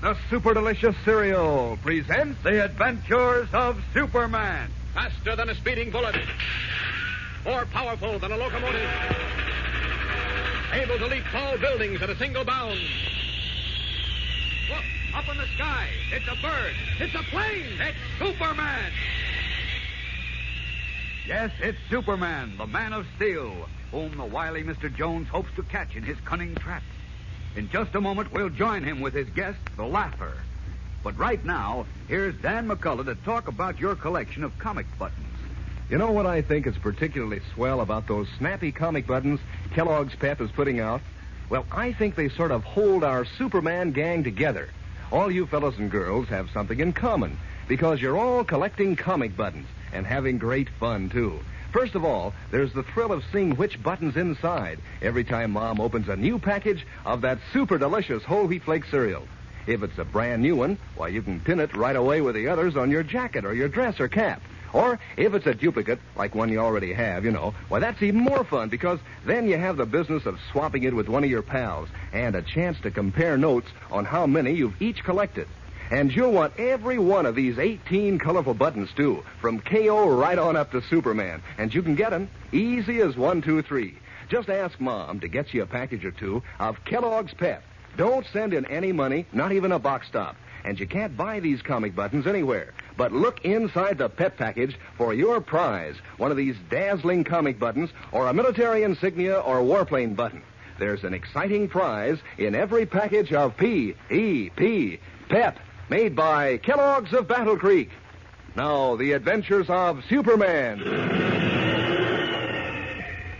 The super delicious cereal, presents the adventures of Superman. Faster than a speeding bullet. More powerful than a locomotive. Able to leap tall buildings at a single bound. Look, up in the sky. It's a bird. It's a plane. It's Superman. Yes, it's Superman, the Man of Steel, whom the wily Mr. Jones hopes to catch in his cunning trap. In just a moment, we'll join him with his guest, the Laugher. But right now, here's Dan McCullough to talk about your collection of comic buttons. You know what I think is particularly swell about those snappy comic buttons Kellogg's Pep is putting out? Well, I think they sort of hold our Superman gang together. All you fellows and girls have something in common because you're all collecting comic buttons and having great fun, too. First of all, there's the thrill of seeing which button's inside every time Mom opens a new package of that super delicious whole wheat flake cereal. If it's a brand new one, why, you can pin it right away with the others on your jacket or your dress or cap. Or if it's a duplicate, like one you already have, you know, why, that's even more fun because then you have the business of swapping it with one of your pals and a chance to compare notes on how many you've each collected. And you'll want every one of these 18 colorful buttons, too, from KO right on up to Superman. And you can get them easy as one, two, three. Just ask Mom to get you a package or two of Kellogg's Pep. Don't send in any money, not even a box stop. And you can't buy these comic buttons anywhere. But look inside the Pep package for your prize one of these dazzling comic buttons, or a military insignia or warplane button. There's an exciting prize in every package of P.E.P. Pep, made by Kellogg's of Battle Creek. Now, the adventures of Superman.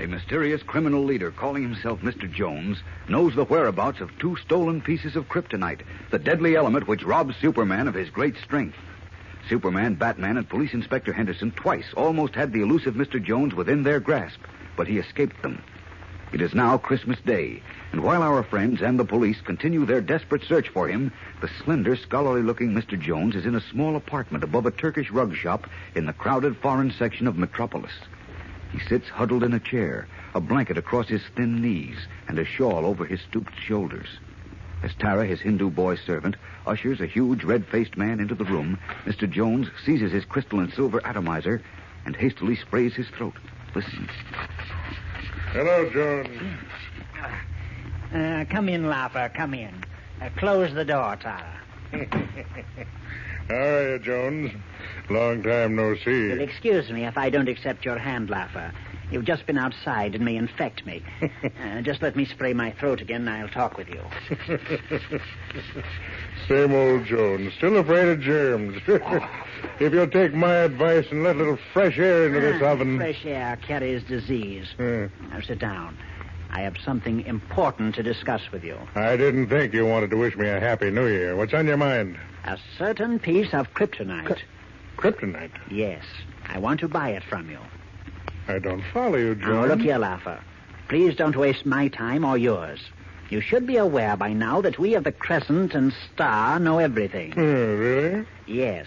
A mysterious criminal leader calling himself Mr. Jones knows the whereabouts of two stolen pieces of kryptonite, the deadly element which robs Superman of his great strength. Superman, Batman, and Police Inspector Henderson twice almost had the elusive Mr. Jones within their grasp, but he escaped them. It is now Christmas Day, and while our friends and the police continue their desperate search for him, the slender, scholarly looking Mr. Jones is in a small apartment above a Turkish rug shop in the crowded foreign section of Metropolis. He sits huddled in a chair, a blanket across his thin knees, and a shawl over his stooped shoulders. As Tara, his Hindu boy servant, ushers a huge red faced man into the room, Mr. Jones seizes his crystal and silver atomizer and hastily sprays his throat. Listen. Hello, Jones. Uh, come in, Laffer, come in. Uh, close the door, Tara. How are you, Jones? Long time no see. You'll excuse me if I don't accept your hand, Laffer. You've just been outside and may infect me. uh, just let me spray my throat again and I'll talk with you. Same old Jones. Still afraid of germs. if you'll take my advice and let a little fresh air into this Ah, oven. Fresh air carries disease. Now sit down. I have something important to discuss with you. I didn't think you wanted to wish me a happy new year. What's on your mind? A certain piece of kryptonite. Kryptonite. Yes. I want to buy it from you. I don't follow you, Now, Jones. look here, Laffer. Please don't waste my time or yours. You should be aware by now that we of the Crescent and Star know everything. Hmm, really? Yes.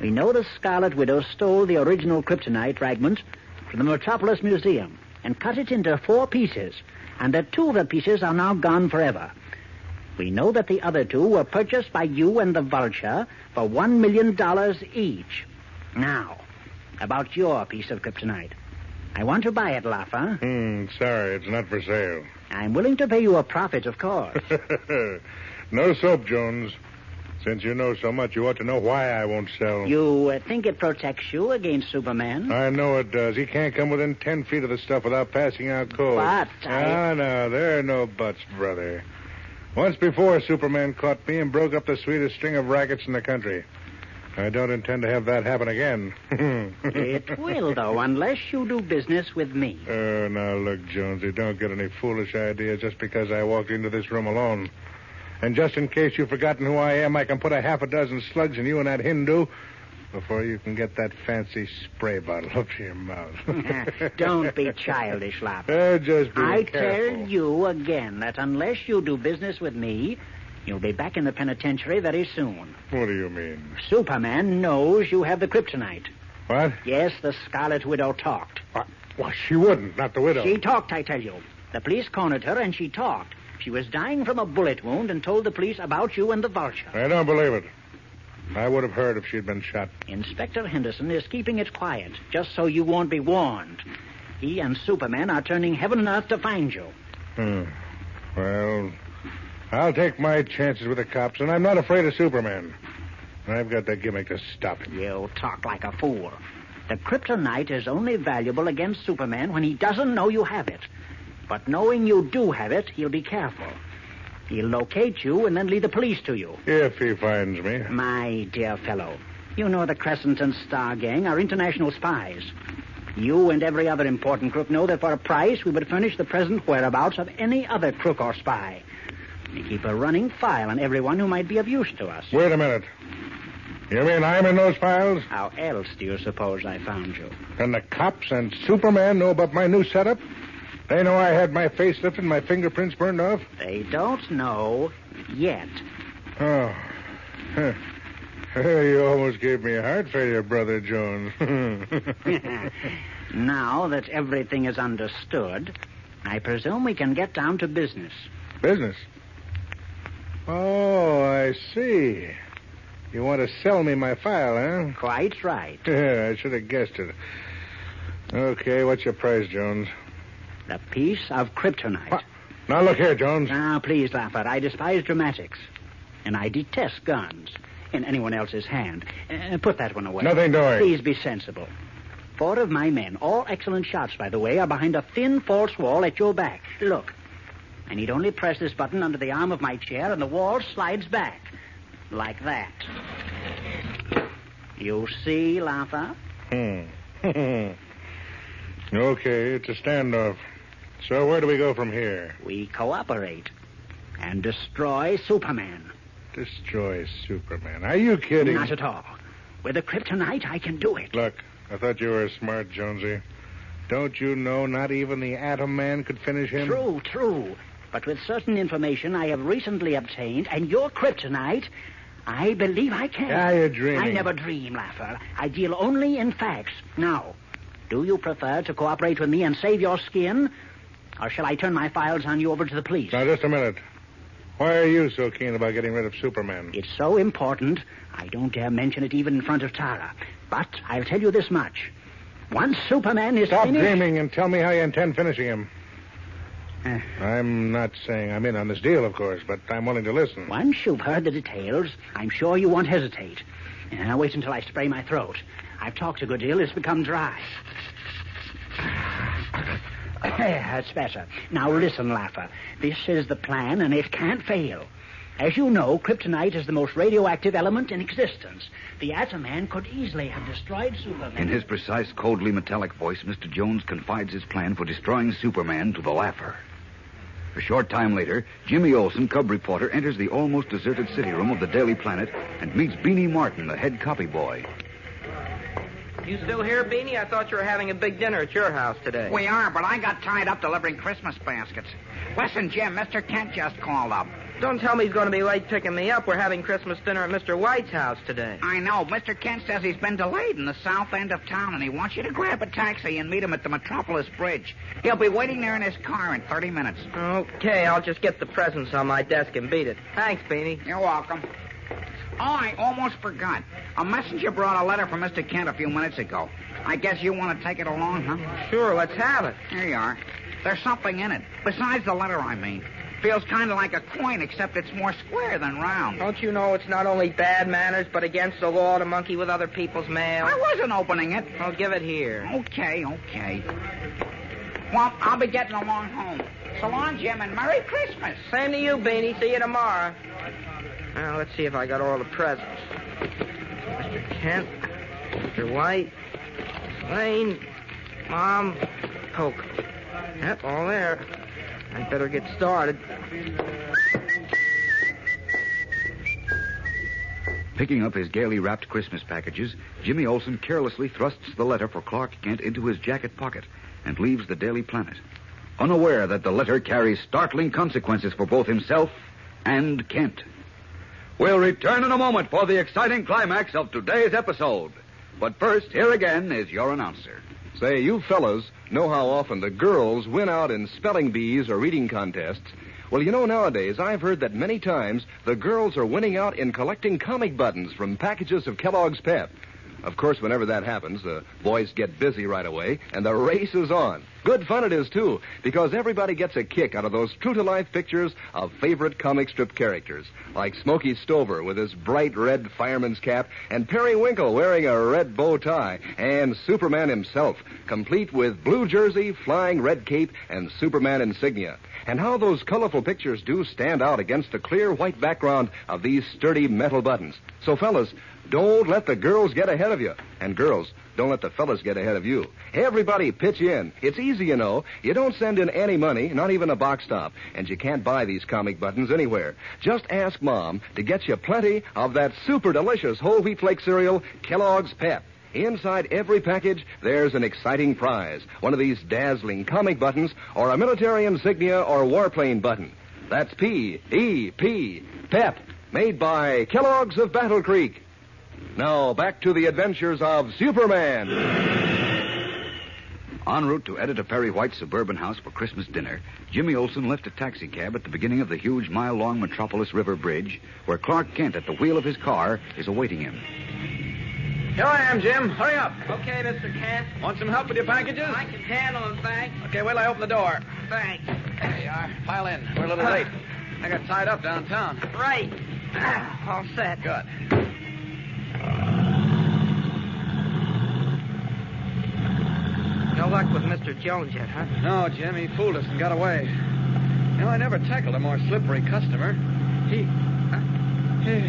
We know the Scarlet Widow stole the original kryptonite fragment from the Metropolis Museum and cut it into four pieces, and that two of the pieces are now gone forever. We know that the other two were purchased by you and the Vulture for one million dollars each. Now, about your piece of kryptonite. I want to buy it, Laffer. Hmm, sorry, it's not for sale. I'm willing to pay you a profit, of course. no soap, Jones. Since you know so much, you ought to know why I won't sell. you uh, think it protects you against Superman? I know it does. He can't come within ten feet of the stuff without passing out cold. But I- Ah, no, there are no buts, brother. Once before, Superman caught me and broke up the sweetest string of rackets in the country. I don't intend to have that happen again. It will, though, unless you do business with me. Oh, now look, Jonesy, don't get any foolish ideas just because I walked into this room alone. And just in case you've forgotten who I am, I can put a half a dozen slugs in you and that Hindu before you can get that fancy spray bottle up to your mouth. Don't be childish, Laffer. Uh, just be I careful. tell you again that unless you do business with me, you'll be back in the penitentiary very soon. What do you mean? Superman knows you have the kryptonite. What? Yes, the Scarlet Widow talked. What? Well, she wouldn't, not the widow. She talked, I tell you. The police cornered her and she talked. She was dying from a bullet wound and told the police about you and the vulture. I don't believe it. I would have heard if she'd been shot. Inspector Henderson is keeping it quiet, just so you won't be warned. He and Superman are turning heaven and earth to find you. Hmm. Well, I'll take my chances with the cops, and I'm not afraid of Superman. I've got the gimmick to stop him. You talk like a fool. The kryptonite is only valuable against Superman when he doesn't know you have it. But knowing you do have it, he'll be careful. He'll locate you and then lead the police to you. If he finds me. My dear fellow, you know the Crescent and Star Gang are international spies. You and every other important crook know that for a price we would furnish the present whereabouts of any other crook or spy. Keep a running file on everyone who might be of use to us. Wait a minute. You mean I'm in those files? How else do you suppose I found you? And the cops and Superman know about my new setup? They know I had my face lifted and my fingerprints burned off? They don't know yet. Oh. Huh. You almost gave me a heart failure, Brother Jones. now that everything is understood, I presume we can get down to business. Business? Oh, I see. You want to sell me my file, huh? Quite right. Yeah, I should have guessed it. Okay, what's your price, Jones? The piece of kryptonite. What? Now look here, Jones. Now, please, Laffer. I despise dramatics. And I detest guns in anyone else's hand. Uh, put that one away. Nothing doing. Please be sensible. Four of my men, all excellent shots, by the way, are behind a thin, false wall at your back. Look. I need only press this button under the arm of my chair, and the wall slides back. Like that. You see, Laffer? Hmm. okay, it's a standoff. So where do we go from here? We cooperate and destroy Superman. Destroy Superman. Are you kidding? Not at all. With the kryptonite, I can do it. Look, I thought you were smart, Jonesy. Don't you know not even the Atom Man could finish him? True, true. But with certain information I have recently obtained and your kryptonite, I believe I can. Ah, you're dreaming. I never dream, Laffer. I deal only in facts. Now, do you prefer to cooperate with me and save your skin? Or shall I turn my files on you over to the police? Now, just a minute. Why are you so keen about getting rid of Superman? It's so important, I don't dare mention it even in front of Tara. But I'll tell you this much. Once Superman is Stop finished... dreaming and tell me how you intend finishing him. Uh, I'm not saying I'm in on this deal, of course, but I'm willing to listen. Once you've heard the details, I'm sure you won't hesitate. Now, wait until I spray my throat. I've talked a good deal. It's become dry. That's better. Now, listen, Laffer. This is the plan, and it can't fail. As you know, kryptonite is the most radioactive element in existence. The Atom Man could easily have destroyed Superman. In his precise, coldly metallic voice, Mr. Jones confides his plan for destroying Superman to the laugher. A short time later, Jimmy Olsen, cub reporter, enters the almost deserted city room of the Daily Planet and meets Beanie Martin, the head copy boy. You still here, Beanie? I thought you were having a big dinner at your house today. We are, but I got tied up delivering Christmas baskets. Listen, Jim, Mr. Kent just called up. Don't tell me he's going to be late picking me up. We're having Christmas dinner at Mr. White's house today. I know. Mr. Kent says he's been delayed in the south end of town, and he wants you to grab a taxi and meet him at the Metropolis Bridge. He'll be waiting there in his car in 30 minutes. Okay, I'll just get the presents on my desk and beat it. Thanks, Beanie. You're welcome. Oh, I almost forgot. A messenger brought a letter from Mr. Kent a few minutes ago. I guess you want to take it along, huh? Sure, let's have it. Here you are. There's something in it. Besides the letter, I mean. Feels kind of like a coin, except it's more square than round. Don't you know it's not only bad manners, but against the law to monkey with other people's mail? I wasn't opening it. I'll give it here. Okay, okay. Well, I'll be getting along home. So long, Jim, and Merry Christmas. Same to you, Beanie. See you tomorrow. Now, let's see if I got all the presents. Mr. Kent, Mr. White, Lane, Mom, Coke. Yep, all there. I'd better get started. Picking up his gaily wrapped Christmas packages, Jimmy Olsen carelessly thrusts the letter for Clark Kent into his jacket pocket and leaves the Daily Planet, unaware that the letter carries startling consequences for both himself and Kent. We'll return in a moment for the exciting climax of today's episode. But first, here again is your announcer. Say, you fellas know how often the girls win out in spelling bees or reading contests. Well, you know, nowadays I've heard that many times the girls are winning out in collecting comic buttons from packages of Kellogg's Pep. Of course, whenever that happens, the boys get busy right away, and the race is on. Good fun it is, too, because everybody gets a kick out of those true to life pictures of favorite comic strip characters, like Smokey Stover with his bright red fireman's cap, and Perry Winkle wearing a red bow tie, and Superman himself, complete with blue jersey, flying red cape, and Superman insignia. And how those colorful pictures do stand out against the clear white background of these sturdy metal buttons. So, fellas, don't let the girls get ahead of you. And girls, don't let the fellas get ahead of you. Everybody pitch in. It's easy, you know. You don't send in any money, not even a box top, and you can't buy these comic buttons anywhere. Just ask Mom to get you plenty of that super delicious whole wheat flake cereal, Kellogg's Pep. Inside every package, there's an exciting prize. One of these dazzling comic buttons, or a military insignia or warplane button. That's P E P, Pep, made by Kellogg's of Battle Creek. Now, back to the adventures of Superman. En route to Editor Perry White's suburban house for Christmas dinner, Jimmy Olsen left a taxicab at the beginning of the huge mile long Metropolis River Bridge, where Clark Kent, at the wheel of his car, is awaiting him. Here I am, Jim. Hurry up. Okay, Mr. Kent. Want some help with your packages? I can handle them, thanks. Okay, well, I open the door. Thanks. There you are. Pile in. We're a little late. I got tied up downtown. Right. All set. Good. No luck with Mr. Jones yet, huh? No, Jim, he fooled us and got away. You know, I never tackled a more slippery customer. He. He.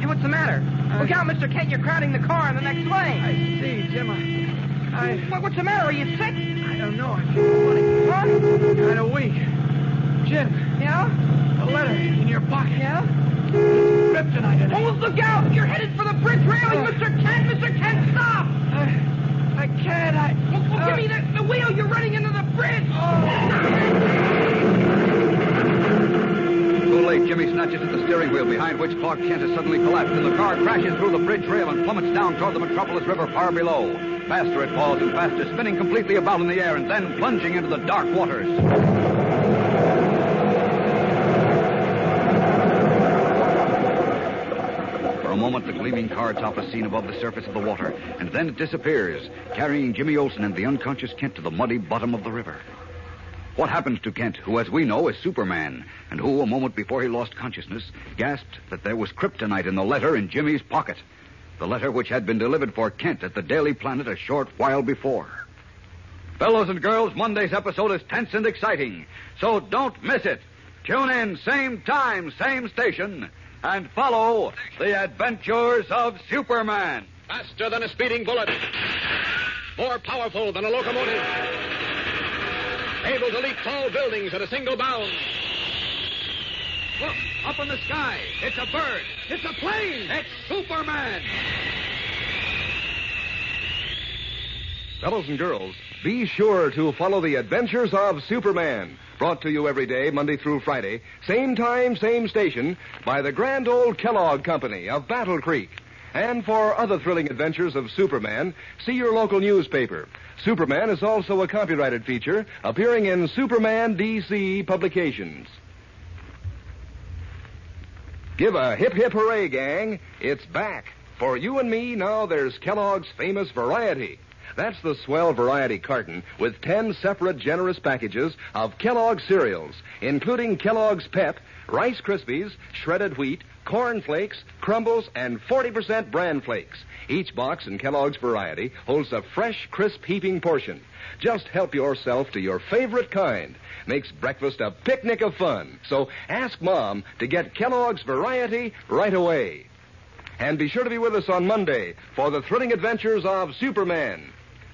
Hey, what's the matter? I- Look out, Mr. Kent. You're crowding the car in the next lane. I see, Jim. I. I. What, what's the matter? Are you sick? I don't know. I feel funny. What? Kind of weak. Jim, Yeah? a letter in your pocket. Yeah? Kryptonite. Oh, look out! You're headed for the bridge railing, Uh. Mr. Kent! Mr. Kent, stop! I. I can't. I. Well, well, uh, give me the, the wheel. You're bridge. Too late, Jimmy snatches at the steering wheel, behind which Clark Kent has suddenly collapsed, and the car crashes through the bridge rail and plummets down toward the Metropolis River far below. Faster it falls and faster, spinning completely about in the air and then plunging into the dark waters. For a moment, the gleaming car top is seen above the surface of the water, and then it disappears, carrying Jimmy Olsen and the unconscious Kent to the muddy bottom of the river. What happens to Kent, who, as we know, is Superman, and who, a moment before he lost consciousness, gasped that there was kryptonite in the letter in Jimmy's pocket? The letter which had been delivered for Kent at the Daily Planet a short while before. Fellows and girls, Monday's episode is tense and exciting, so don't miss it. Tune in, same time, same station, and follow the adventures of Superman. Faster than a speeding bullet. More powerful than a locomotive. Able to leap tall buildings at a single bound. Look, up in the sky. It's a bird. It's a plane. It's Superman. Fellows and girls, be sure to follow the adventures of Superman. Brought to you every day, Monday through Friday, same time, same station, by the grand old Kellogg Company of Battle Creek. And for other thrilling adventures of Superman, see your local newspaper. Superman is also a copyrighted feature appearing in Superman DC publications. Give a hip hip hooray, gang. It's back. For you and me, now there's Kellogg's famous variety. That's the swell variety carton with 10 separate generous packages of Kellogg's cereals, including Kellogg's Pep, Rice Krispies, shredded wheat, corn flakes, crumbles, and 40% bran flakes. Each box in Kellogg's variety holds a fresh, crisp, heaping portion. Just help yourself to your favorite kind. Makes breakfast a picnic of fun. So ask Mom to get Kellogg's variety right away. And be sure to be with us on Monday for the thrilling adventures of Superman.